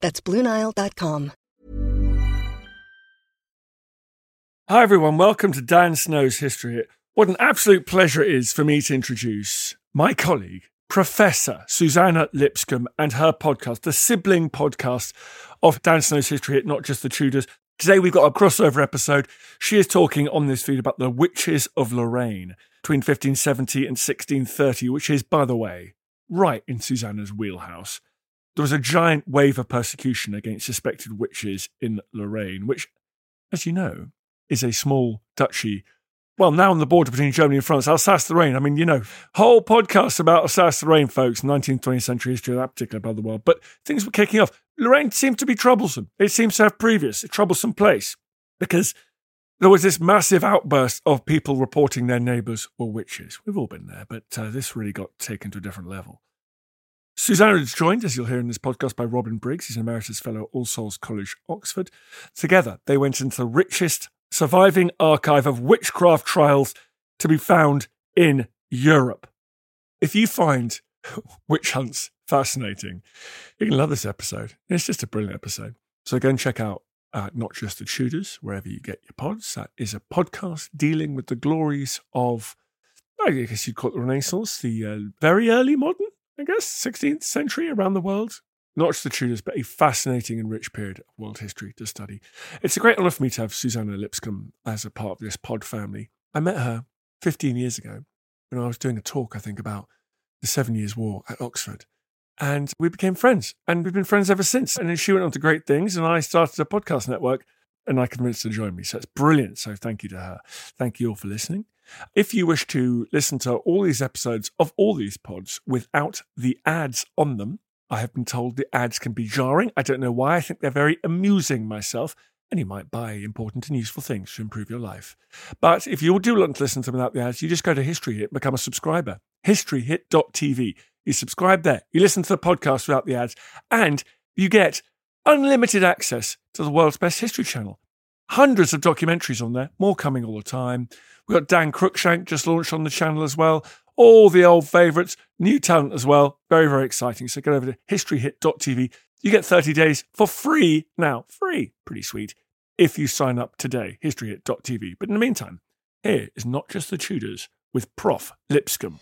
That's BlueNile.com. Hi, everyone. Welcome to Dan Snow's History. What an absolute pleasure it is for me to introduce my colleague, Professor Suzannah Lipscomb, and her podcast, the sibling podcast of Dan Snow's History Not Just the Tudors. Today we've got a crossover episode. She is talking on this feed about the witches of Lorraine between 1570 and 1630, which is, by the way, right in Suzannah's wheelhouse. There was a giant wave of persecution against suspected witches in Lorraine, which, as you know, is a small duchy. Well, now on the border between Germany and France, Alsace-Lorraine. I mean, you know, whole podcast about Alsace-Lorraine, folks, 19th, 20th century history of that particular part of the world. But things were kicking off. Lorraine seemed to be troublesome. It seems to have previous, a troublesome place because there was this massive outburst of people reporting their neighbours were witches. We've all been there, but uh, this really got taken to a different level. Suzannah is joined, as you'll hear in this podcast, by Robin Briggs. He's an Emeritus Fellow at All Souls College, Oxford. Together, they went into the richest surviving archive of witchcraft trials to be found in Europe. If you find witch hunts fascinating, going to love this episode. It's just a brilliant episode. So go and check out uh, Not Just the Tudors, wherever you get your pods. That is a podcast dealing with the glories of, I guess you'd call it the Renaissance, the uh, very early modern, I guess, 16th century around the world. Not just the Tudors, but a fascinating and rich period of world history to study. It's a great honour for me to have Suzannah Lipscomb as a part of this pod family. I met her 15 years ago when I was doing a talk, I think, about the Seven Years' War at Oxford. And we became friends, and we've been friends ever since. And then she went on to great things, and I started a podcast network, and I convinced her to join me. So it's brilliant. So thank you to her. Thank you all for listening. If you wish to listen to all these episodes of all these pods without the ads on them, I have been told the ads can be jarring. I don't know why. I think they're very amusing myself, and you might buy important and useful things to improve your life. But if you do want to listen to them without the ads, you just go to History Hit become a subscriber. HistoryHit.tv. You subscribe there. You listen to the podcast without the ads, and you get unlimited access to the world's best history channel. Hundreds of documentaries on there, more coming all the time. We've got Dan Cruickshank just launched on the channel as well. All the old favourites, new talent as well. Very, very exciting. So get over to historyhit.tv. You get 30 days for free now. Free. Pretty sweet. If you sign up today, historyhit.tv. But in the meantime, here is not just the Tudors with Prof. Lipscomb.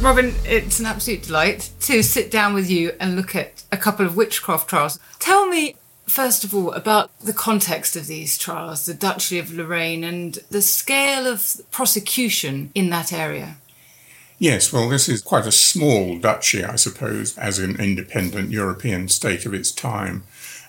Robin, it's an absolute delight to sit down with you and look at a couple of witchcraft trials. Tell me, first of all, about the context of these trials, the Duchy of Lorraine, and the scale of prosecution in that area. Yes, well, this is quite a small duchy, I suppose, as an independent European state of its time.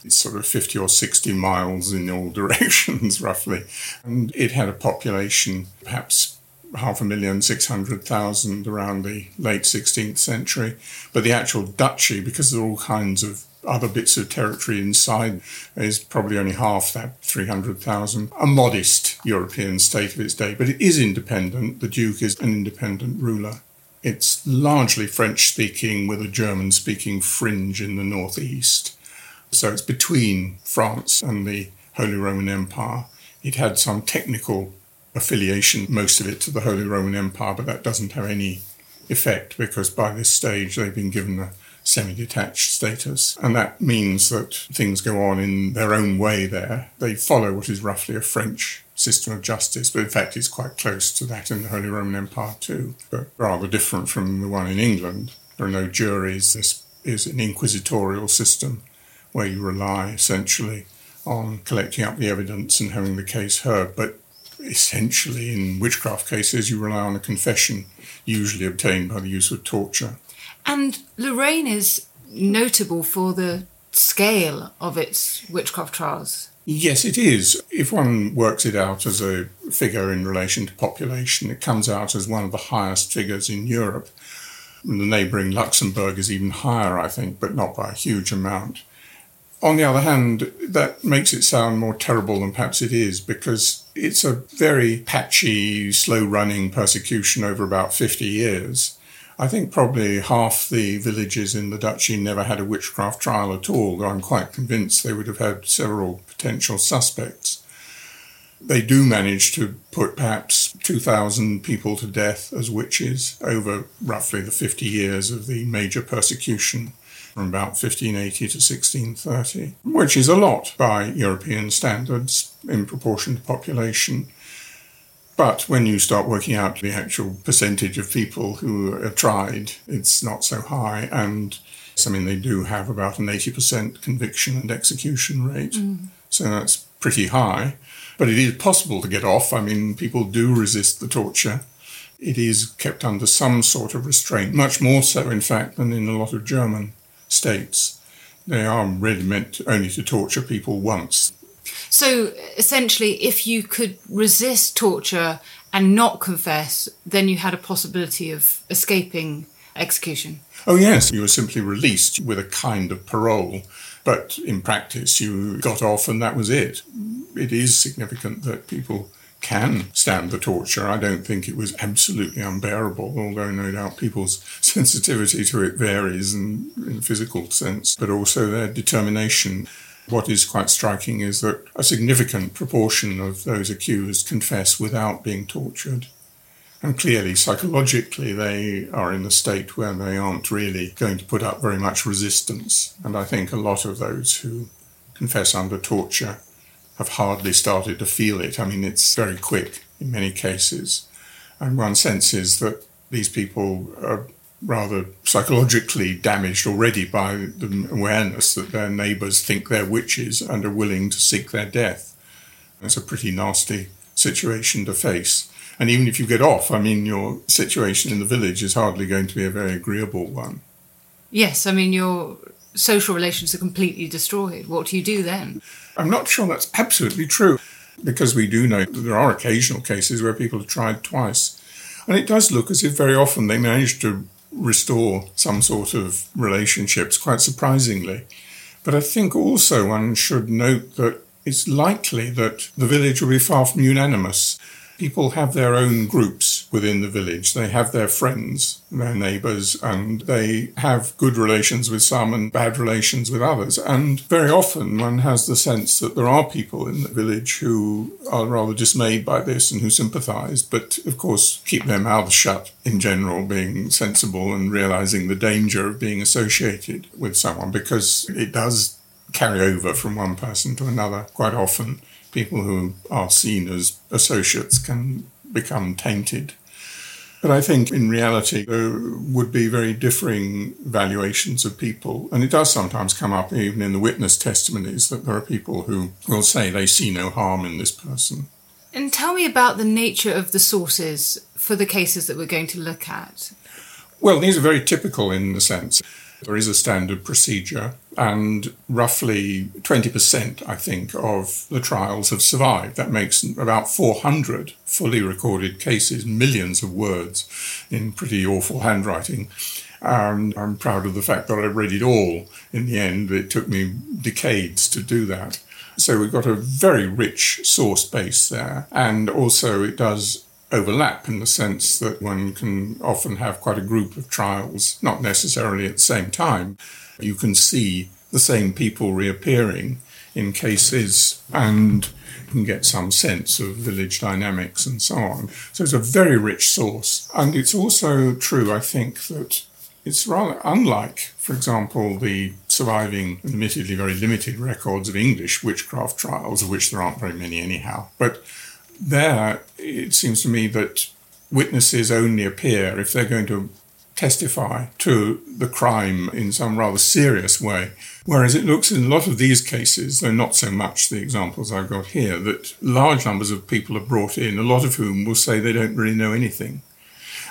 It's sort of 50 or 60 miles in all directions, roughly. And it had a population perhaps half a million, 600,000 around the late 16th century. But the actual duchy, because there are all kinds of other bits of territory inside, is probably only half that, 300,000. A modest European state of its day, but it is independent. The Duke is an independent ruler. It's largely French speaking with a German speaking fringe in the northeast. So it's between France and the Holy Roman Empire. It had some technical affiliation, most of it to the Holy Roman Empire, but that doesn't have any effect because by this stage they've been given a semi detached status. And that means that things go on in their own way there. They follow what is roughly a French system of justice, but in fact it's quite close to that in the Holy Roman Empire too, but rather different from the one in England. There are no juries. This is an inquisitorial system where you rely essentially on collecting up the evidence and having the case heard. But essentially, in witchcraft cases, you rely on a confession, usually obtained by the use of torture. And Lorraine is notable for the scale of its witchcraft trials. Yes, it is. If one works it out as a figure in relation to population, it comes out as one of the highest figures in Europe. The neighbouring Luxembourg is even higher, I think, but not by a huge amount. On the other hand, that makes it sound more terrible than perhaps it is because it's a very patchy, slow running persecution over about 50 years. I think probably half the villages in the duchy never had a witchcraft trial at all, though I'm quite convinced they would have had several potential suspects. They do manage to put perhaps 2,000 people to death as witches over roughly the 50 years of the major persecution from about 1580 to 1630, which is a lot by European standards in proportion to population. But when you start working out the actual percentage of people who are tried, it's not so high. And I mean, they do have about an 80% conviction and execution rate. Mm. So that's pretty high. But it is possible to get off. I mean, people do resist the torture. It is kept under some sort of restraint, much more so, in fact, than in a lot of German states. They are really meant only to torture people once. So essentially, if you could resist torture and not confess, then you had a possibility of escaping execution. Oh, yes, you were simply released with a kind of parole. But in practice, you got off and that was it. It is significant that people can stand the torture. I don't think it was absolutely unbearable, although no doubt people's sensitivity to it varies in, in physical sense, but also their determination. What is quite striking is that a significant proportion of those accused confess without being tortured. And clearly, psychologically, they are in a state where they aren't really going to put up very much resistance. And I think a lot of those who confess under torture have hardly started to feel it. I mean, it's very quick in many cases. And one senses that these people are rather psychologically damaged already by the awareness that their neighbours think they're witches and are willing to seek their death. It's a pretty nasty situation to face. And even if you get off, I mean, your situation in the village is hardly going to be a very agreeable one. Yes, I mean, your social relations are completely destroyed. What do you do then? I'm not sure that's absolutely true because we do know that there are occasional cases where people have tried twice. And it does look as if very often they manage to restore some sort of relationships, quite surprisingly. But I think also one should note that it's likely that the village will be far from unanimous people have their own groups within the village. They have their friends, their neighbours, and they have good relations with some and bad relations with others. And very often one has the sense that there are people in the village who are rather dismayed by this and who sympathise, but of course keep their mouths shut in general, being sensible and realising the danger of being associated with someone because it does carry over from one person to another quite often people who are seen as associates can become tainted. But I think in reality, there would be very differing valuations of people. And it does sometimes come up even in the witness testimonies that there are people who will say they see no harm in this person. And tell me about the nature of the sources for the cases that we're going to look at. Well, these are very typical in the sense there is a standard procedure, and roughly 20%, I think, of the trials have survived. That makes about 400 fully recorded cases, millions of words in pretty awful handwriting. And I'm proud of the fact that I read it all in the end. It took me decades to do that. So we've got a very rich source base there. And also, it does overlap in the sense that one can often have quite a group of trials, not necessarily at the same time. You can see the same people reappearing in cases and you can get some sense of village dynamics and so on. So it's a very rich source. And it's also true, I think, that it's rather unlike, for example, the surviving, admittedly very limited records of English witchcraft trials, of which there aren't very many anyhow. But there, it seems to me that witnesses only appear if they're going to testify to the crime in some rather serious way. Whereas it looks in a lot of these cases, though not so much the examples I've got here, that large numbers of people are brought in, a lot of whom will say they don't really know anything.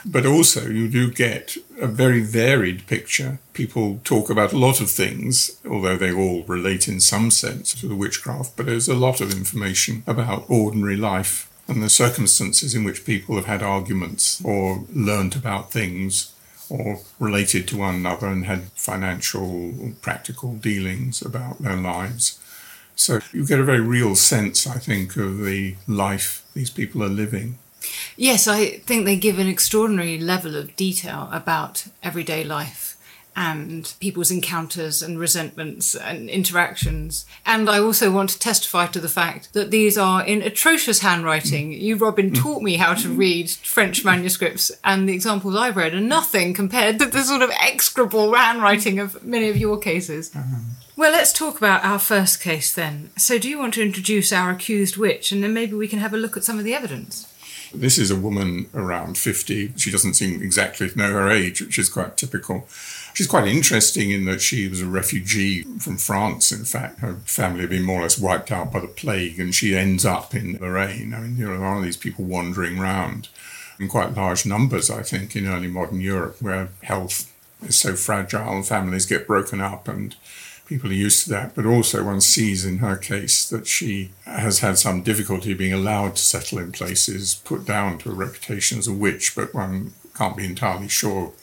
But also, you do get a very varied picture. People talk about a lot of things, although they all relate in some sense to the witchcraft, but there's a lot of information about ordinary life and the circumstances in which people have had arguments or learnt about things or related to one another and had financial practical dealings about their lives. So you get a very real sense, I think, of the life these people are living. Yes, I think they give an extraordinary level of detail about everyday life and people's encounters and resentments and interactions. And I also want to testify to the fact that these are in atrocious handwriting. Mm. You, Robin, mm. taught me how to mm. read French manuscripts, and the examples I've read are nothing compared to the sort of execrable handwriting of many of your cases. Mm-hmm. Well, let's talk about our first case then. So, do you want to introduce our accused witch, and then maybe we can have a look at some of the evidence? This is a woman around 50. She doesn't seem exactly to know her age, which is quite typical. She's quite interesting in that she was a refugee from France, in fact. Her family had been more or less wiped out by the plague, and she ends up in Lorraine. I mean, there are a lot of these people wandering around in quite large numbers, I think, in early modern Europe, where health is so fragile and families get broken up and people are used to that, but also one sees in her case that she has had some difficulty being allowed to settle in places, put down to a reputation as a witch, but one can't be entirely sure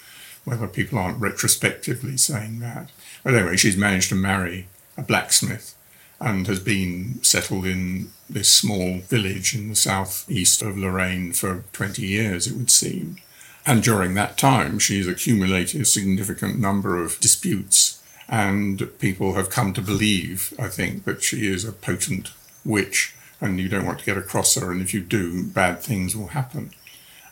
whether people aren't retrospectively saying that. But anyway, she's managed to marry a blacksmith and has been settled in this small village in the southeast of Lorraine for 20 years, it would seem. And during that time, she's accumulated a significant number of disputes and people have come to believe, I think, that she is a potent witch and you don't want to get across her. And if you do, bad things will happen.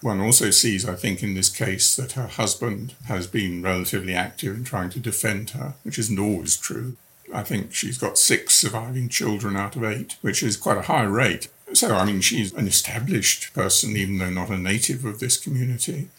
One also sees, I think, in this case that her husband has been relatively active in trying to defend her, which isn't always true. I think she's got six surviving children out of eight, which is quite a high rate. So, I mean, she's an established person, even though not a native of this community.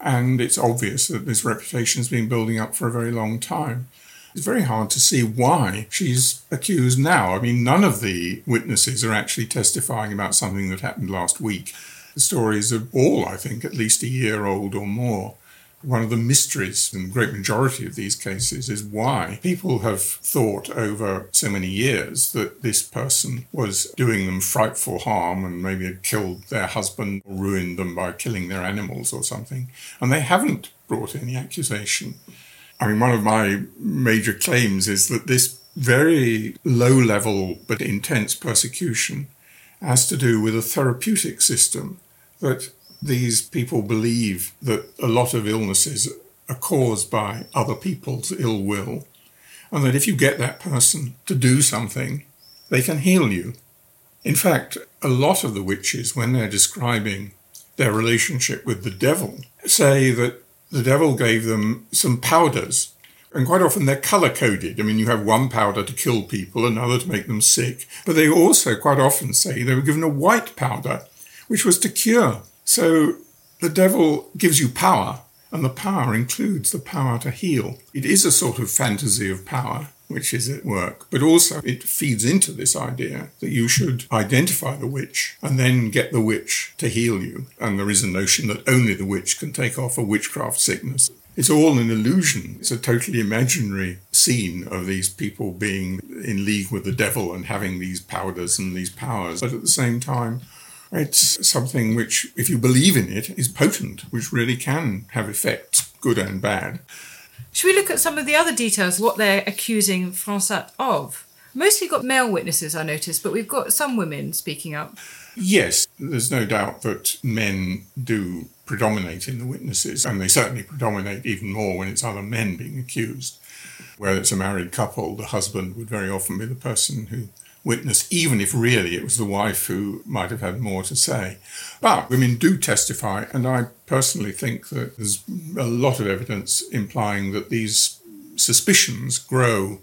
And it's obvious that this reputation has been building up for a very long time. It's very hard to see why she's accused now. I mean, none of the witnesses are actually testifying about something that happened last week. The stories are all, I think, at least a year old or more. One of the mysteries in the great majority of these cases is why people have thought over so many years that this person was doing them frightful harm and maybe had killed their husband or ruined them by killing their animals or something. And they haven't brought any accusation. I mean, one of my major claims is that this very low level but intense persecution has to do with a therapeutic system that these people believe that a lot of illnesses are caused by other people's ill will, and that if you get that person to do something, they can heal you. In fact, a lot of the witches, when they're describing their relationship with the devil, say that the devil gave them some powders. And quite often they're color coded. I mean, you have one powder to kill people, another to make them sick. But they also quite often say they were given a white powder, which was to cure. So the devil gives you power, and the power includes the power to heal. It is a sort of fantasy of power which is at work, but also it feeds into this idea that you should identify the witch and then get the witch to heal you. And there is a notion that only the witch can take off a witchcraft sickness. It's all an illusion. It's a totally imaginary scene of these people being in league with the devil and having these powders and these powers. But at the same time, it's something which, if you believe in it, is potent, which really can have effects, good and bad. Should we look at some of the other details, what they're accusing Francette of? Mostly got male witnesses, I noticed, but we've got some women speaking up. Yes, there's no doubt that men do predominate in the witnesses, and they certainly predominate even more when it's other men being accused. Where it's a married couple, the husband would very often be the person who witness, even if really it was the wife who might have had more to say. But women do testify, and I personally think that there's a lot of evidence implying that these suspicions grow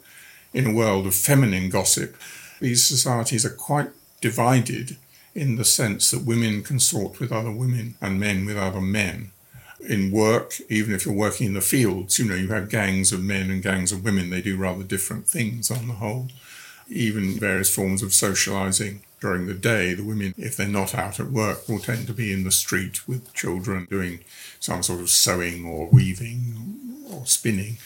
in a world of feminine gossip. These societies are quite divided in the sense that women consort with other women and men with other men. in work, even if you're working in the fields, you know, you have gangs of men and gangs of women. They do rather different things on the whole. Even various forms of socializing during the day, the women, if they're not out at work, will tend to be in the street with children doing some sort of sewing or weaving or spinning.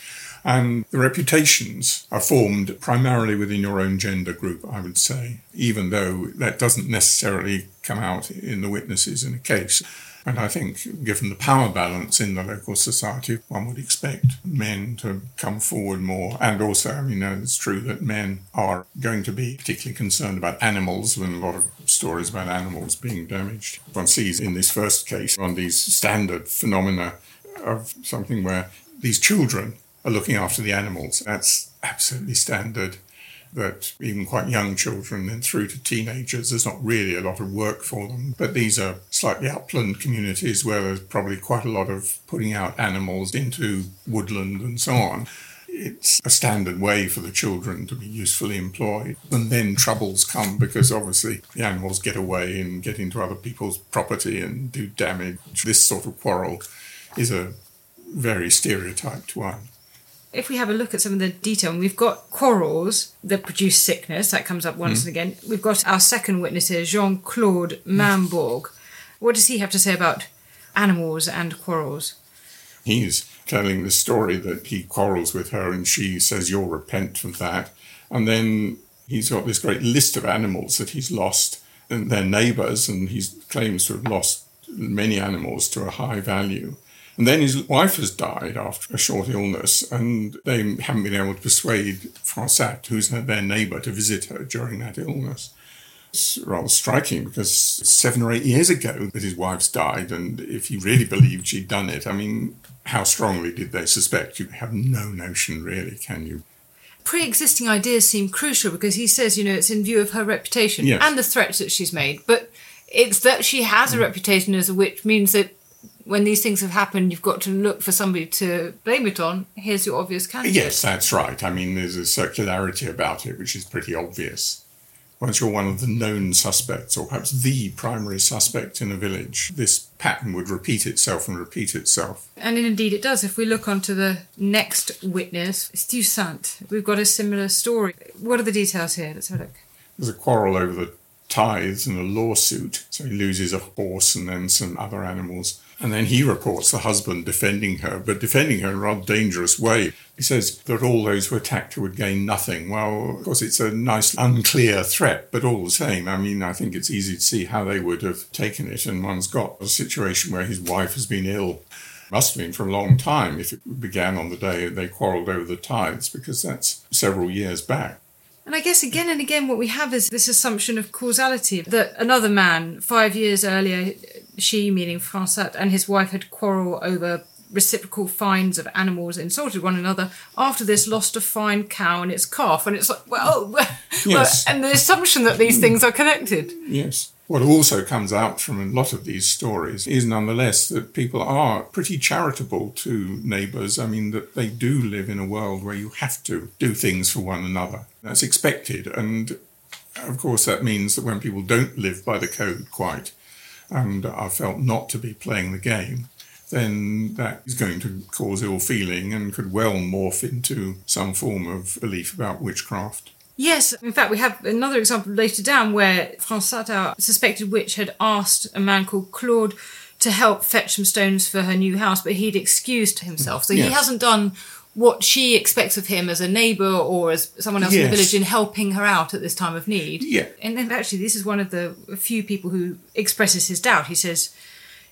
And the reputations are formed primarily within your own gender group, I would say, even though that doesn't necessarily come out in the witnesses in a case. And I think, given the power balance in the local society, one would expect men to come forward more. And also, I mean, uh, it's true that men are going to be particularly concerned about animals, and a lot of stories about animals being damaged. One sees in this first case on these standard phenomena of something where these children are looking after the animals. That's absolutely standard that even quite young children and through to teenagers, there's not really a lot of work for them. But these are slightly upland communities where there's probably quite a lot of putting out animals into woodland and so on. It's a standard way for the children to be usefully employed. And then troubles come because obviously the animals get away and get into other people's property and do damage. This sort of quarrel is a very stereotyped one if we have a look at some of the detail, and we've got quarrels that produce sickness, that comes up once mm. and again. We've got our second witness here, Jean Claude Mambourg. What does he have to say about animals and quarrels? He's telling the story that he quarrels with her and she says, You'll repent of that. And then he's got this great list of animals that he's lost and their neighbours, and he claims to have lost many animals to a high value. And then his wife has died after a short illness, and they haven't been able to persuade Francette, who's their neighbour, to visit her during that illness. It's rather striking because seven or eight years ago that his wife's died, and if he really believed she'd done it, I mean, how strongly did they suspect? You have no notion, really, can you? Pre-existing ideas seem crucial because he says, you know, it's in view of her reputation yes. and the threats that she's made, but it's that she has a reputation as a witch means that when these things have happened, you've got to look for somebody to blame it on. Here's your obvious candidate. Yes, that's right. I mean, there's a circularity about it, which is pretty obvious. Once you're one of the known suspects, or perhaps the primary suspect in a village, this pattern would repeat itself and repeat itself. And indeed it does. If we look onto the next witness, Stu Sant, we've got a similar story. What are the details here? Let's have a look. There's a quarrel over the tithes and a lawsuit. So he loses a horse and then some other animals. And then he reports the husband defending her, but defending her in a rather dangerous way. He says that all those who attacked her would gain nothing. Well, of course, it's a nice, unclear threat, but all the same, I mean, I think it's easy to see how they would have taken it. And one's got a situation where his wife has been ill. Must have been for a long time if it began on the day they quarrelled over the tithes, because that's several years back. And I guess again and again, what we have is this assumption of causality that another man, five years earlier, she, meaning Francette, and his wife had quarrelled over reciprocal finds of animals, insulted one another. After this, lost a fine cow and its calf. And it's like, well, yes. well and the assumption that these things are connected. Yes. What also comes out from a lot of these stories is nonetheless that people are pretty charitable to neighbours. I mean, that they do live in a world where you have to do things for one another. That's expected. And of course, that means that when people don't live by the code quite and are felt not to be playing the game, then that is going to cause ill feeling and could well morph into some form of belief about witchcraft. Yes, in fact, we have another example later down where Francette, our suspected witch, had asked a man called Claude to help fetch some stones for her new house, but he'd excused himself. So yes. he hasn't done what she expects of him as a neighbour or as someone else yes. in the village in helping her out at this time of need. Yeah. And then actually, this is one of the few people who expresses his doubt. He says,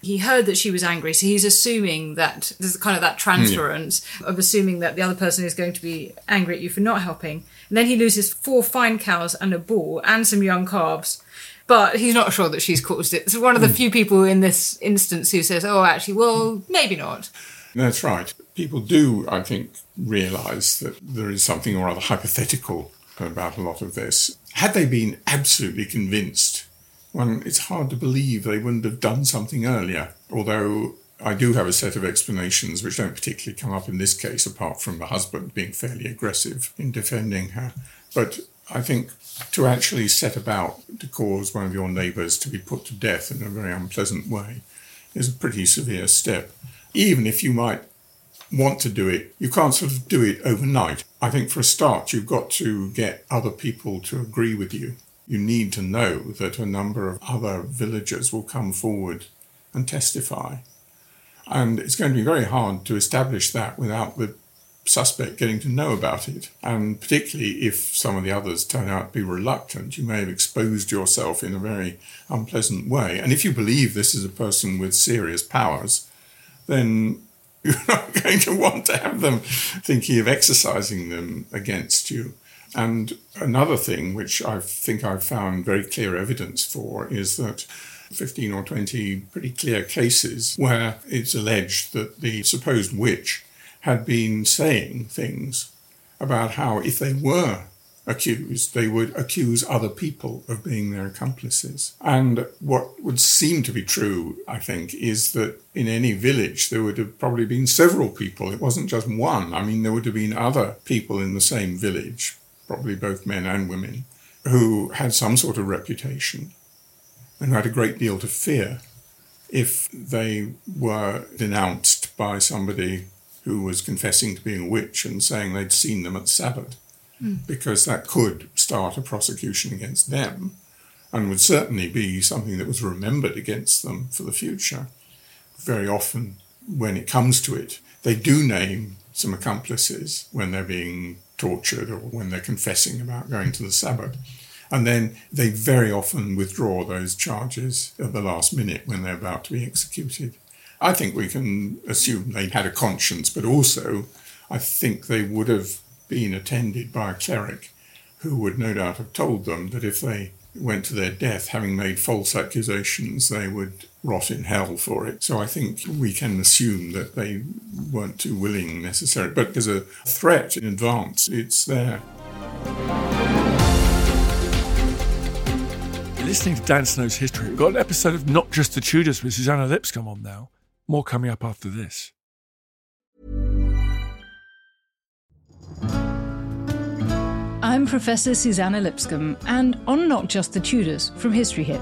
he heard that she was angry, so he's assuming that there's kind of that transference yeah. of assuming that the other person is going to be angry at you for not helping. And then he loses four fine cows and a bull and some young calves. But he's not sure that she's caused it. It's one of the mm. few people in this instance who says, oh, actually, well, maybe not. That's right. People do, I think, realise that there is something or other hypothetical about a lot of this. Had they been absolutely convinced one, it's hard to believe they wouldn't have done something earlier. Although I do have a set of explanations which don't particularly come up in this case, apart from the husband being fairly aggressive in defending her. But I think to actually set about to cause one of your neighbours to be put to death in a very unpleasant way is a pretty severe step. even if you might want to do it, you can't sort of do it overnight. I think for a start, you've got to get other people to agree with you. You need to know that a number of other villagers will come forward and testify. And it's going to be very hard to establish that without the suspect getting to know about it. And particularly if some of the others turn out to be reluctant, you may have exposed yourself in a very unpleasant way. And if you believe this is a person with serious powers, then you're not going to want to have them thinking of exercising them against you. And another thing which I think I've found very clear evidence for is that 15 or 20 pretty clear cases where it's alleged that the supposed witch had been saying things about how if they were accused, they would accuse other people of being their accomplices. And what would seem to be true, I think, is that in any village there would have probably been several people. It wasn't just one. I mean, there would have been other people in the same village, probably both men and women, who had some sort of reputation and who had a great deal to fear if they were denounced by somebody who was confessing to being a witch and saying they'd seen them at Sabbat hmm. because that could start a prosecution against them and would certainly be something that was remembered against them for the future. Very often, when it comes to it, they do name some accomplices when they're being tortured or when they're confessing about going to the Sabbath. And then they very often withdraw those charges at the last minute when they're about to be executed. I think we can assume they had a conscience, but also I think they would have been attended by a cleric who would no doubt have told them that if they went to their death having made false accusations, they would rot in hell for it. So I think we can assume that they weren't too willing necessarily. But as a threat in advance, it's there. You're listening to Dan Snow's History. We've got an episode of Not Just the Tudors with Suzannah Lipscomb on now. More coming up after this. I'm Professor Suzannah Lipscomb, and on Not Just the Tudors from History Hit,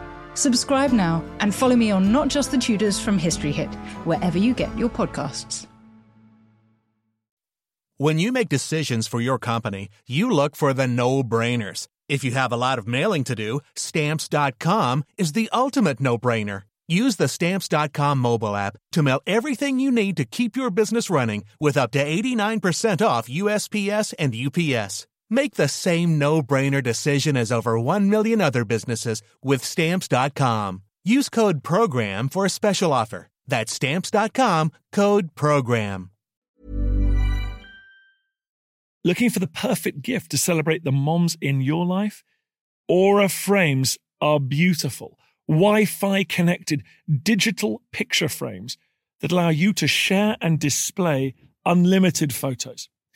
Subscribe now and follow me on Not Just the Tudors from History Hit, wherever you get your podcasts. When you make decisions for your company, you look for the no brainers. If you have a lot of mailing to do, stamps.com is the ultimate no brainer. Use the stamps.com mobile app to mail everything you need to keep your business running with up to 89% off USPS and UPS. Make the same no brainer decision as over 1 million other businesses with stamps.com. Use code PROGRAM for a special offer. That's stamps.com code PROGRAM. Looking for the perfect gift to celebrate the moms in your life? Aura frames are beautiful, Wi Fi connected digital picture frames that allow you to share and display unlimited photos.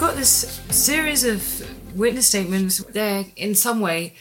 Got this series of witness statements. They're in some way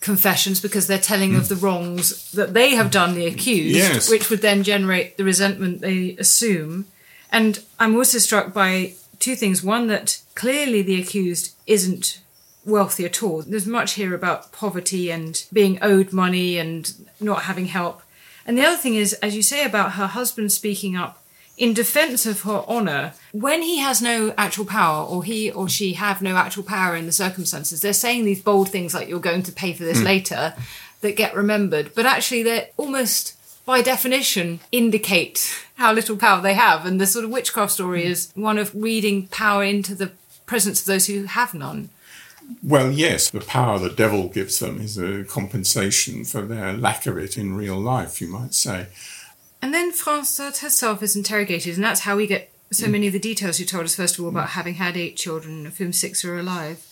confessions because they're telling of hmm. the wrongs that they have done the accused, Yes. which would then generate the resentment they assume. And I'm also struck by two things. One, that clearly the accused isn't wealthy at all. There's much here about poverty and being owed money and not having help. And the other thing is, as you say about her husband speaking up in defense of her honor, when he has no actual power or he or she have no actual power in the circumstances, they're saying these bold things like you're going to pay for this hmm. later that get remembered, but actually they're almost by definition indicate how little power they have. And the sort of witchcraft story hmm. is one of reading power into the presence of those who have none. Well, yes, the power the devil gives them is a compensation for their lack of it in real life, you might say. And then Francette herself is interrogated, and that's how we get so mm. many of the details you told us, first of all, about mm. having had eight children, of whom six are alive.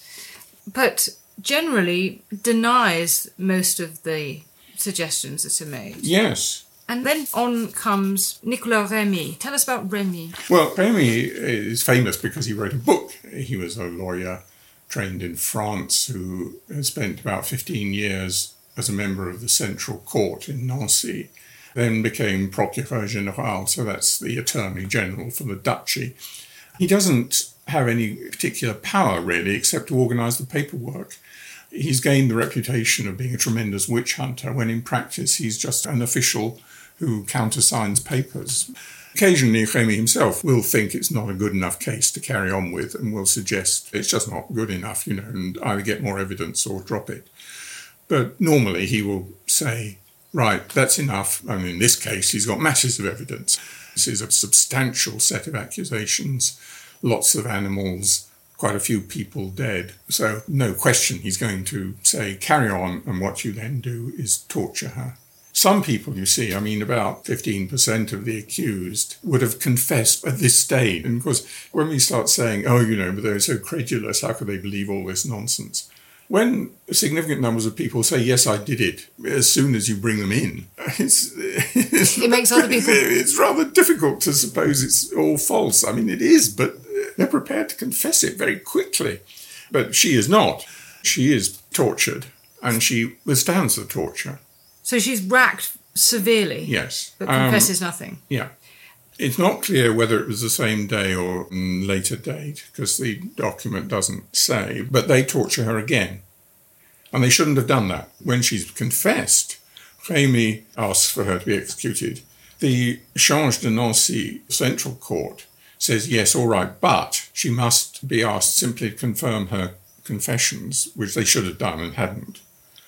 But generally denies most of the suggestions that are made. Yes. And then on comes Nicolas Remy. Tell us about Remy. Well, Remy is famous because he wrote a book. He was a lawyer trained in France who spent about 15 years as a member of the Central Court in Nancy, then became Procureur General, so that's the Attorney General for the Duchy. He doesn't have any particular power, really, except to organise the paperwork. He's gained the reputation of being a tremendous witch hunter, when in practice he's just an official who countersigns papers. Occasionally, Remy himself will think it's not a good enough case to carry on with and will suggest it's just not good enough, you know, and either get more evidence or drop it. But normally he will say, right, that's enough. Mean, in this case, he's got masses of evidence. This is a substantial set of accusations, lots of animals, quite a few people dead. So, no question, he's going to say, carry on, and what you then do is torture her. Some people, you see, I mean, about 15% of the accused would have confessed at this stage. And of course, when we start saying, oh, you know, they're so credulous, how could they believe all this nonsense? When significant numbers of people say, yes, I did it, as soon as you bring them in, it's, it's It makes other people- It's rather difficult to suppose it's all false. I mean, it is, but they're prepared to confess it very quickly. But she is not. She is tortured, and she withstands the torture. So she's racked severely, Yes. but Um, confesses nothing. yeah. It's not clear whether it was the same day or later date because the document doesn't say, but they torture her again. And they shouldn't have done that. When she's confessed, Rémy asks for her to be executed. The Change de Nancy Central Court says, yes, all right, but she must be asked simply to confirm her confessions, which they should have done and hadn't.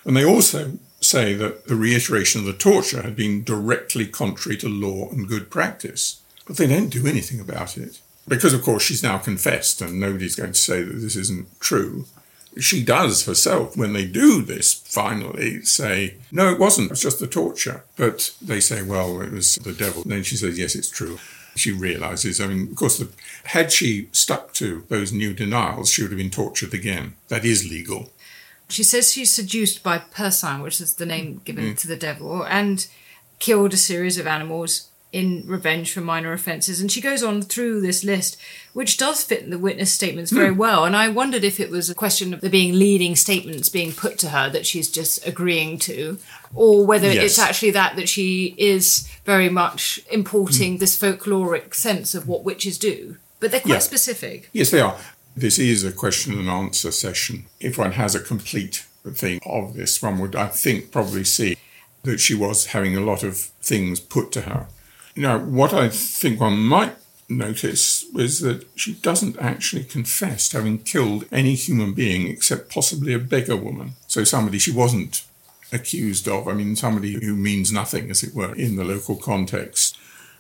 And they also say that the reiteration of the torture had been directly contrary to law and good practice. But they don't do anything about it. Because, of course, she's now confessed and nobody's going to say that this isn't true. She does herself, when they do this, finally say, no, it wasn't, it's just the torture. But they say, well, it was the devil. And then she says, yes, it's true. She realizes, I mean, of course, the, had she stuck to those new denials, she would have been tortured again. That is legal. She says she's seduced by Persin, which is the name given Mm. to the devil, and killed a series of animals in revenge for minor offences. And she goes on through this list, which does fit the witness statements very Hmm. well. And I wondered if it was a question of there being leading statements being put to her that she's just agreeing to, or whether Yes. it's actually that that she is very much importing Hmm. this folkloric sense of what witches do. But they're quite Yeah. specific. Yes, they are. This is a question and answer session. If one has a complete thing of this, one would, I think, probably see that she was having a lot of things put to her. Now, what I think one might notice was that she doesn't actually confess to having killed any human being except possibly a beggar woman. So somebody she wasn't accused of. I mean, somebody who means nothing, as it were, in the local context,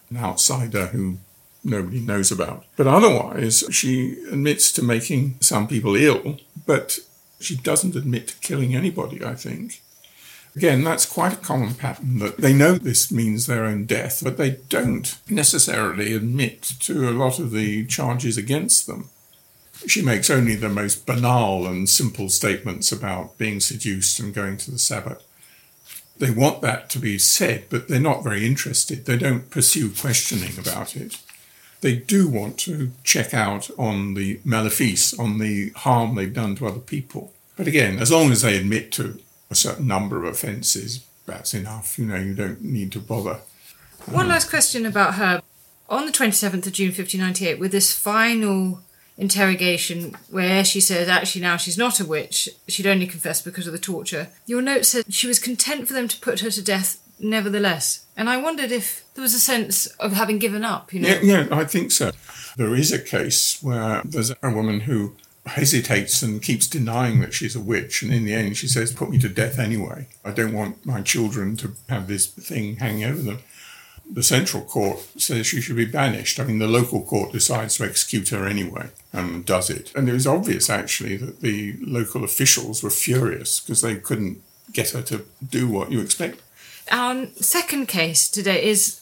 an outsider who nobody knows about. But otherwise, she admits to making some people ill, but she doesn't admit to killing anybody, I think. Again, that's quite a common pattern that they know this means their own death, but they don't necessarily admit to a lot of the charges against them. She makes only the most banal and simple statements about being seduced and going to the Sabbath. They want that to be said, but they're not very interested. They don't pursue questioning about it they do want to check out on the malefice, on the harm they've done to other people. But again, as long as they admit to a certain number of offences, that's enough. You know, you don't need to bother. One last question about her. on the 27th of June 1598 with this final interrogation where she says actually now she's not a witch, she'd only confessed because of the torture. Your note says she was content for them to put her to death nevertheless. And I wondered if there was a sense of having given up, you know. Yeah, yeah, I think so. There is a case where there's a woman who hesitates and keeps denying that she's a witch. And in the end, she says, Put me to death anyway. I don't want my children to have this thing hanging over them. The central court says she should be banished. I mean, the local court decides to execute her anyway and does it. And it was obvious, actually, that the local officials were furious because they couldn't get her to do what you expect. Our second case today is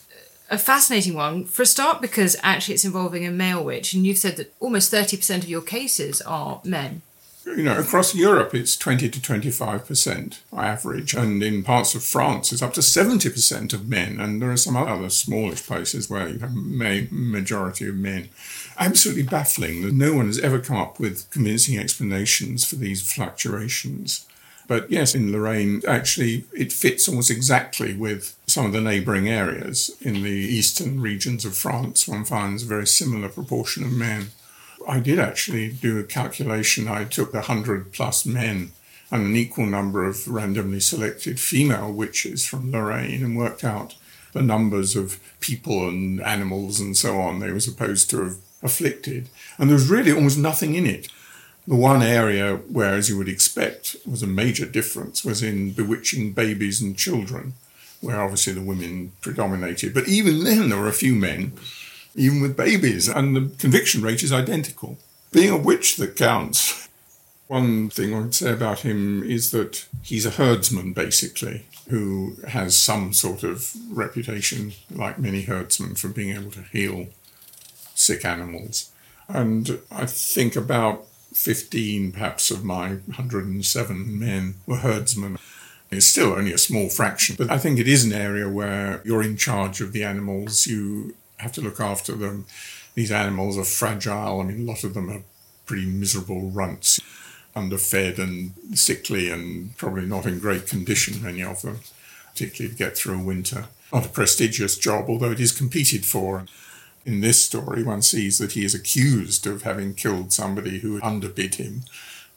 a fascinating one for a start because actually it's involving a male witch, and you've said that almost 30% of your cases are men. You know, across Europe, it's 20 to 25% average, and in parts of France, it's up to 70% of men, and there are some other smallish places where you have a majority of men. Absolutely baffling that no one has ever come up with convincing explanations for these fluctuations. But yes, in Lorraine, actually, it fits almost exactly with some of the neighbouring areas. In the eastern regions of France, one finds a very similar proportion of men. I did actually do a calculation. I took the 100 plus men and an equal number of randomly selected female witches from Lorraine and worked out the numbers of people and animals and so on they were supposed to have afflicted. And there was really almost nothing in it. The one area where, as you would expect, was a major difference was in bewitching babies and children, where obviously the women predominated. But even then, there were a few men, even with babies, and the conviction rate is identical. Being a witch that counts. One thing I would say about him is that he's a herdsman, basically, who has some sort of reputation, like many herdsmen, for being able to heal sick animals. And I think about 15 perhaps of my 107 men were herdsmen. It's still only a small fraction, but I think it is an area where you're in charge of the animals. You have to look after them. These animals are fragile. I mean, a lot of them are pretty miserable runts, underfed and sickly, and probably not in great condition, many of them, particularly to get through a winter. Not a prestigious job, although it is competed for. In this story, one sees that he is accused of having killed somebody who underbid him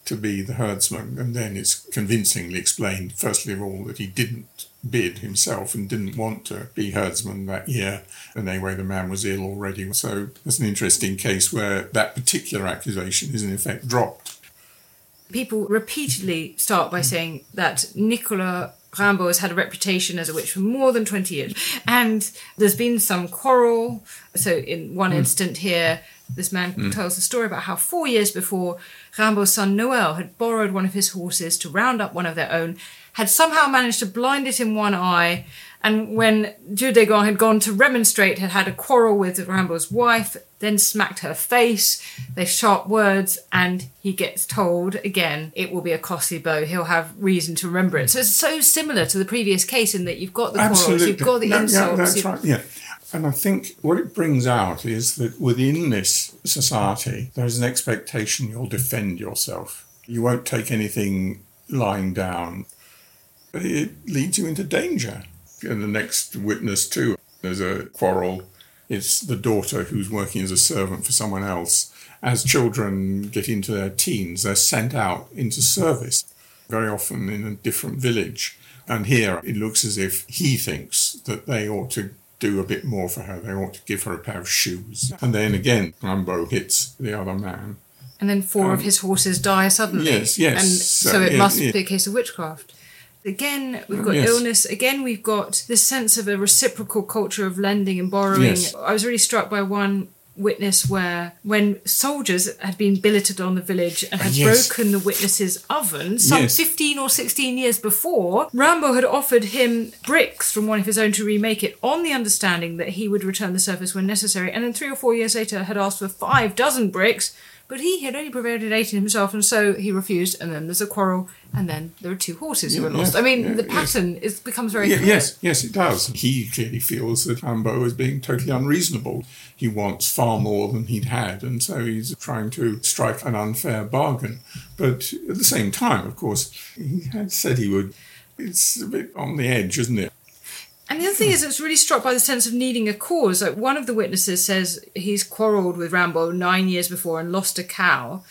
to be the herdsman, and then it's convincingly explained, firstly of all, that he didn't bid himself and didn't want to be herdsman that year. And anyway, the man was ill already. So it's an interesting case where that particular accusation is in effect dropped. People repeatedly start by saying that Nicola Rimbaud has had a reputation as a witch for more than 20 years. And there's been some quarrel. So, in one mm. instant here, this man mm. tells a story about how four years before, Rimbaud's son Noel had borrowed one of his horses to round up one of their own, had somehow managed to blind it in one eye, and when Dieudonné had gone to remonstrate, had had a quarrel with Rimbaud's wife, then smacked her face. They sharp words, and he gets told again it will be a costly blow. He'll have reason to remember it. So it's so similar to the previous case in that you've got the Absolutely. quarrels, you've got the no, insults. Yeah, that's right. Yeah. And I think what it brings out is that within this society, there's an expectation you'll defend yourself. You won't take anything lying down. It leads you into danger. And the next witness, too, there's a quarrel. It's the daughter who's working as a servant for someone else. As children get into their teens, they're sent out into service, very often in a different village. And here it looks as if he thinks that they ought to do a bit more for her. They ought to give her a pair of shoes. And then again, Rimbaud hits the other man. And then four um, of his horses die suddenly. Yes, yes. And so, so it must be a case of witchcraft. Again, we've got yes. illness. Again, we've got this sense of a reciprocal culture of lending and borrowing. Yes. I was really struck by one witness where when soldiers had been billeted on the village and had yes. broken the witness's oven some yes. 15 or 16 years before Rimbaud had offered him bricks from one of his own to remake it on the understanding that he would return the surface when necessary and then three or four years later had asked for five dozen bricks but he had only provided eight himself, and so he refused. And then there's a quarrel, and then there are two horses who are lost. I mean, yeah, the pattern yes. is becomes very yeah, Yes, yes, it does. He clearly feels that Rimbaud is being totally unreasonable. He wants far more than he'd had, and so he's trying to strike an unfair bargain. But at the same time, of course, he had said he would. It's a bit on the edge, isn't it? And the other thing is, it's really struck by the sense of needing a cause. Like one of the witnesses says he's quarrelled with Rimbaud nine years before and lost a cow,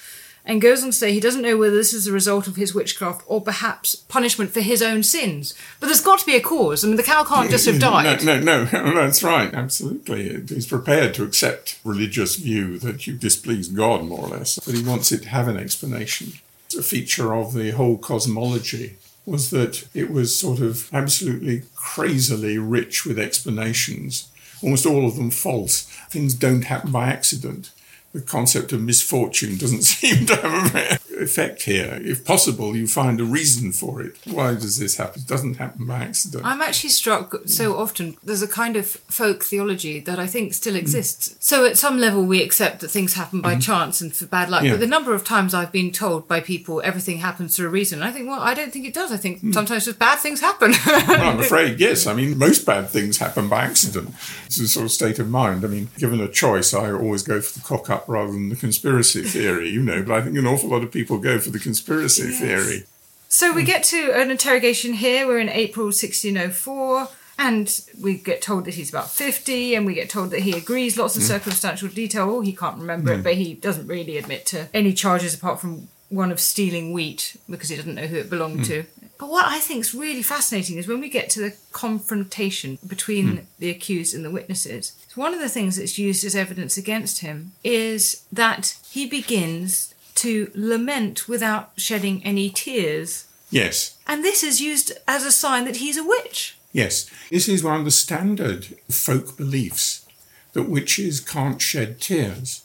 and goes on to say he doesn't know whether this is the result of his witchcraft or perhaps punishment for his own sins. But there's got to be a cause. I mean, the cow can't just have died. No, no, no, that's right, absolutely. He's prepared to accept religious view that you've displeased God, more or less, but he wants it to have an explanation. It's a feature of the whole cosmology was that it was sort of absolutely crazily rich with explanations, almost all of them false. Things don't happen by accident the concept of misfortune doesn't seem to have an effect here. If possible, you find a reason for it. Why does this happen? It doesn't happen by accident. I'm actually struck so often. There's a kind of folk theology that I think still exists. Mm. So at some level, we accept that things happen by mm. chance and for bad luck. Yeah. But the number of times I've been told by people everything happens for a reason, I think, well, I don't think it does. I think mm. sometimes just bad things happen. well, I'm afraid, yes. I mean, most bad things happen by accident. It's a sort of state of mind. I mean, given a choice, I always go for the cock up rather than the conspiracy theory, you know, but I think an awful lot of people go for the conspiracy yes. theory. So we get to an interrogation here. We're in April 1604. And we get told that he's about 50, and we get told that he agrees lots of mm. circumstantial detail. Oh, he can't remember mm. it, but he doesn't really admit to any charges apart from one of stealing wheat because he doesn't know who it belonged mm. to. But what I think is really fascinating is when we get to the confrontation between mm. the accused and the witnesses. One of the things that's used as evidence against him is that he begins to lament without shedding any tears. Yes. And this is used as a sign that he's a witch. Yes. This is one of the standard folk beliefs that witches can't shed tears.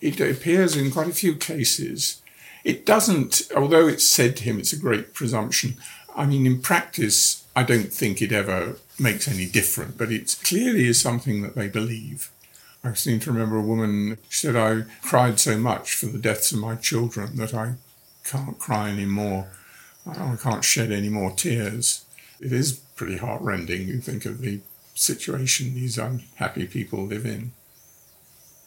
It appears in quite a few cases it doesn't, although it's said to him it's a great presumption, I mean, in practice, I don't think it ever makes any difference, but it clearly is something that they believe. I seem to remember a woman, said, I cried so much for the deaths of my children that I can't cry anymore. I can't shed any more tears. It is pretty heartrending. You think of the situation these unhappy people live in.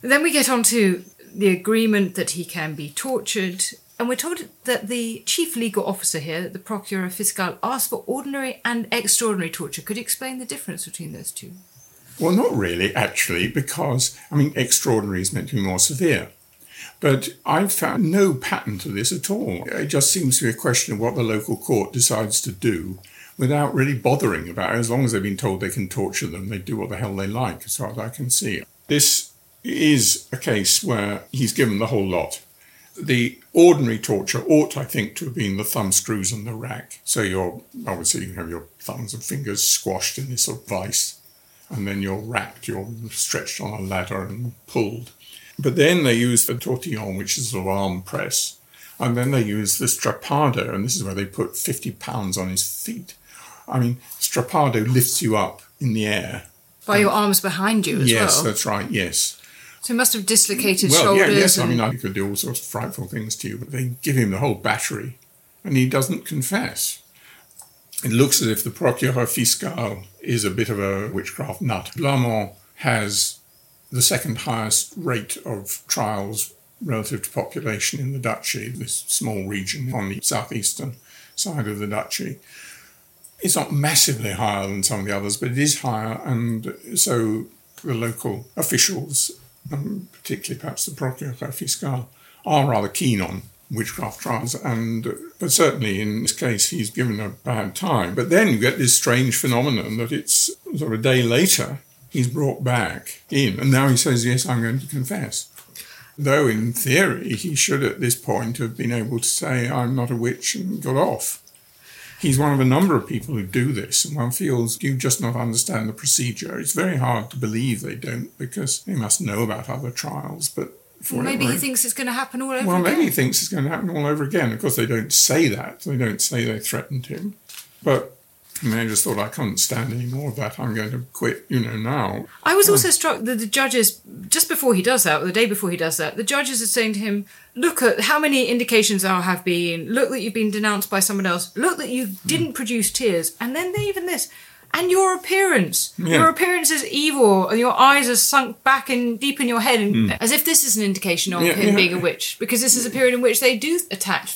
Then we get on to the agreement that he can be tortured. And we're told that the chief legal officer here, the procureur fiscal, asked for ordinary and extraordinary torture. Could you explain the difference between those two? Well, not really, actually, because, I mean, extraordinary is meant to be more severe. But I've found no pattern to this at all. It just seems to be a question of what the local court decides to do without really bothering about it. As long as they've been told they can torture them, they do what the hell they like, as far as I can see. This is a case where he's given the whole lot. The ordinary torture ought, I think, to have been the thumb screws and the rack. So you're obviously you have your thumbs and fingers squashed in this sort of vice, and then you're racked, you're stretched on a ladder and pulled. But then they use the tortillon, which is an arm press, and then they use the strappado, and this is where they put 50 pounds on his feet. I mean, strappado lifts you up in the air. By your arms behind you as yes, well. Yes, that's right, yes. So he must have dislocated well, shoulders. Yeah, yes, and... I mean, I could do all sorts of frightful things to you, but they give him the whole battery, and he doesn't confess. It looks as if the procureur fiscal is a bit of a witchcraft nut. Blamont has the second highest rate of trials relative to population in the duchy, this small region on the southeastern side of the duchy. It's not massively higher than some of the others, but it is higher, and so the local officials um, particularly perhaps the procureur fiscal, are rather keen on witchcraft trials, and but certainly in this case he's given a bad time. But then you get this strange phenomenon that it's sort of a day later he's brought back in, and now he says, "Yes, I'm going to confess." Though in theory he should at this point have been able to say, "I'm not a witch," and got off. He's one of a number of people who do this, and one feels you just not understand the procedure. It's very hard to believe they don't because they must know about other trials, but well, maybe he thinks it's going to happen all over well, again. maybe he thinks it's going to happen all over again. Of course, they don't say that. They don't say they threatened him. But and I just thought I can't stand any more of that. I'm going to quit, you know, now. I was also struck that the judges, just before he does that, or the day before he does that, the judges are saying to him, look at how many indications there have been, look that you've been denounced by someone else, look that you didn't produce tears, and then they even this. And your appearance, yeah. your appearance is evil, and your eyes are sunk back and deep in your head, and, mm. as if this is an indication of yeah, him yeah. being a witch, because this is a period in which they do attack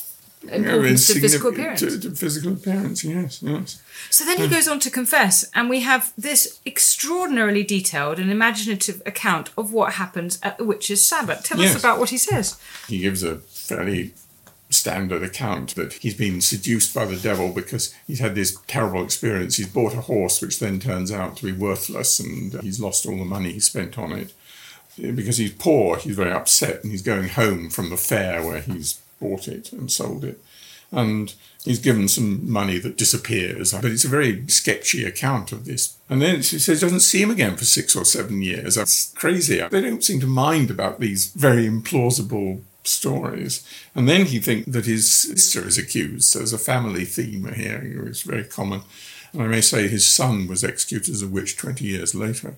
importance to physical appearance. To, to physical appearance, yes, yes. So then he goes on to confess, and we have this extraordinarily detailed and imaginative account of what happens at the witch's Sabbath. Tell Yes. us about what he says. He gives a fairly standard account that he's been seduced by the devil because he's had this terrible experience. He's bought a horse which then turns out to be worthless and he's lost all the money he spent on it. Because he's poor, he's very upset and he's going home from the fair where he's bought it and sold it. And he's given some money that disappears. But it's a very sketchy account of this. And then he says doesn't see him again for six or seven years. That's crazy. They don't seem to mind about these very implausible stories. And then he thinks that his sister is accused. So there's a family theme here, is very common. And I may say his son was executed as a witch 20 years later.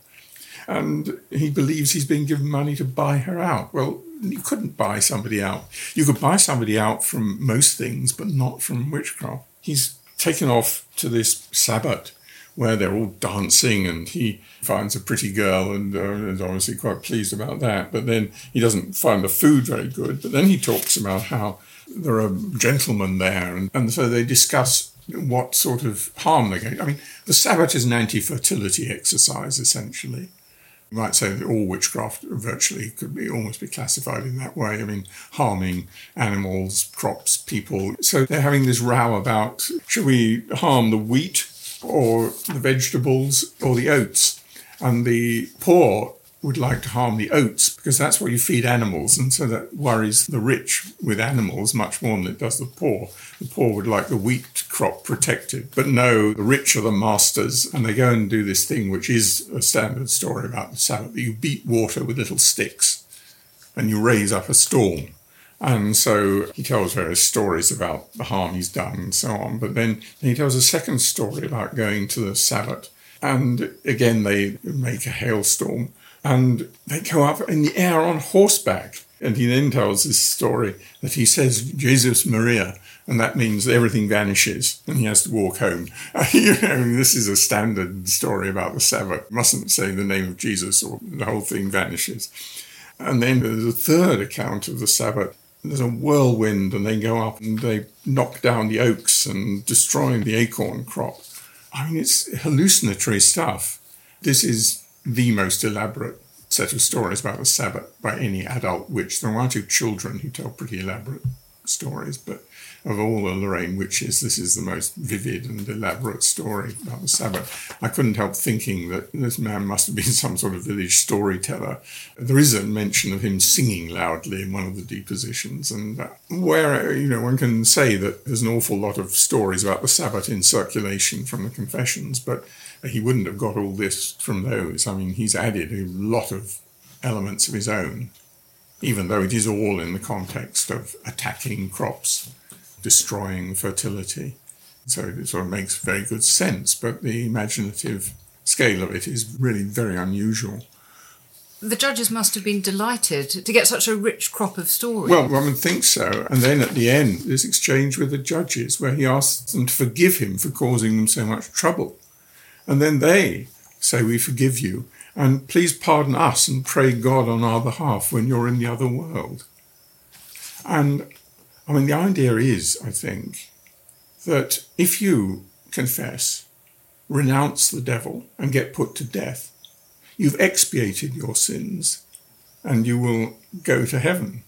And he believes he's been given money to buy her out. Well, you couldn't buy somebody out. You could buy somebody out from most things, but not from witchcraft. He's taken off to this Sabbath where they're all dancing and he finds a pretty girl and uh, is obviously quite pleased about that. But then he doesn't find the food very good. But then he talks about how there are gentlemen there and, and so they discuss what sort of harm they're going to. I mean, the Sabbath is an anti fertility exercise essentially. You might say that all witchcraft virtually could be almost be classified in that way. I mean, harming animals, crops, people. So they're having this row about should we harm the wheat or the vegetables or the oats? And the poor would like to harm the oats because that's what you feed animals. And so that worries the rich with animals much more than it does the poor. The poor would like the wheat crop protected. But no, the rich are the masters. And they go and do this thing, which is a standard story about the Sabbath that you beat water with little sticks and you raise up a storm. And so he tells various stories about the harm he's done and so on. But then he tells a second story about going to the Sabbath. And again, they make a hailstorm and they go up in the air on horseback. And he then tells this story that he says, Jesus Maria, and that means everything vanishes and he has to walk home. you know, this is a standard story about the Sabbath. Mustn't say the name of Jesus or the whole thing vanishes. And then there's a third account of the Sabbath. There's a whirlwind, and they go up and they knock down the oaks and destroy the acorn crop. I mean, it's hallucinatory stuff. This is the most elaborate set of stories about the Sabbath by any adult witch. There are two children who tell pretty elaborate stories, but of all the Lorraine witches, this is the most vivid and elaborate story about the Sabbath. I couldn't help thinking that this man must have been some sort of village storyteller. There is a mention of him singing loudly in one of the depositions, and uh, where you know one can say that there's an awful lot of stories about the Sabbath in circulation from the confessions, but he wouldn't have got all this from those. I mean, he's added a lot of elements of his own, even though it is all in the context of attacking crops, destroying fertility. So it sort of makes very good sense, but the imaginative scale of it is really very unusual. The judges must have been delighted to get such a rich crop of stories. Well, one would think so. And then at the end, this exchange with the judges where he asks them to forgive him for causing them so much trouble. And then they say, We forgive you, and please pardon us and pray God on our behalf when you're in the other world. And I mean, the idea is, I think, that if you confess, renounce the devil, and get put to death, you've expiated your sins and you will go to heaven.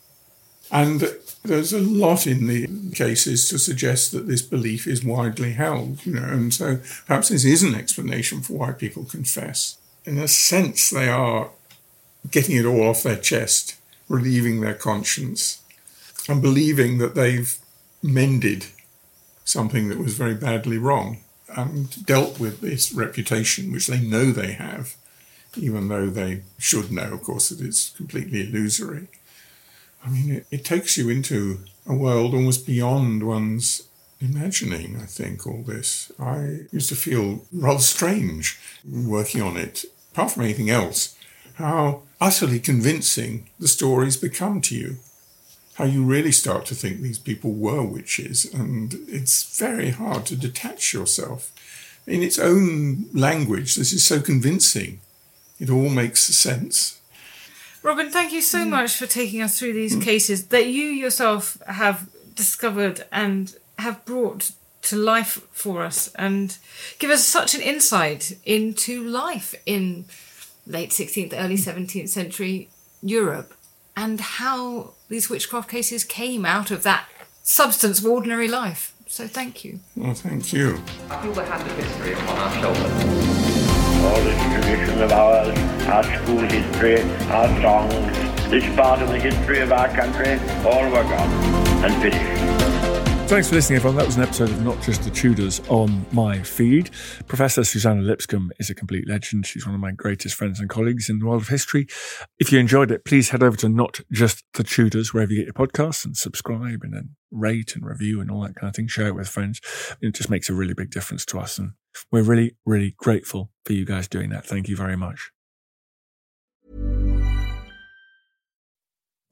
And there's a lot in the cases to suggest that this belief is widely held, you know, and so perhaps this is an explanation for why people confess. In a sense, they are getting it all off their chest, relieving their conscience, and believing that they've mended something that was very badly wrong and dealt with this reputation, which they know they have, even though they should know, of course, that it's completely illusory. I mean, it, it takes you into a world almost beyond one's imagining, I think, all this. I used to feel rather strange working on it, apart from anything else, how utterly convincing the stories become to you. How you really start to think these people were witches, and it's very hard to detach yourself. In its own language, this is so convincing. It all makes sense. Robin, thank you so mm. much for taking us through these mm. cases that you yourself have discovered and have brought to life for us and give us such an insight into life in late 16th, early 17th century Europe and how these witchcraft cases came out of that substance of ordinary life. So thank you. Well, thank you. I feel the hand of history upon our shoulders. All this tradition of ours, our school history, our songs, this part of the history of our country, all were gone and finished. Thanks for listening, everyone. That was an episode of Not Just the Tudors on my feed. Professor Suzannah Lipscomb is a complete legend. She's one of my greatest friends and colleagues in the world of history. If you enjoyed it, please head over to Not Just the Tudors, wherever you get your podcasts, and subscribe and then rate and review and all that kind of thing. Share it with friends. It just makes a really big difference to us. And we're really, really grateful for you guys doing that. Thank you very much.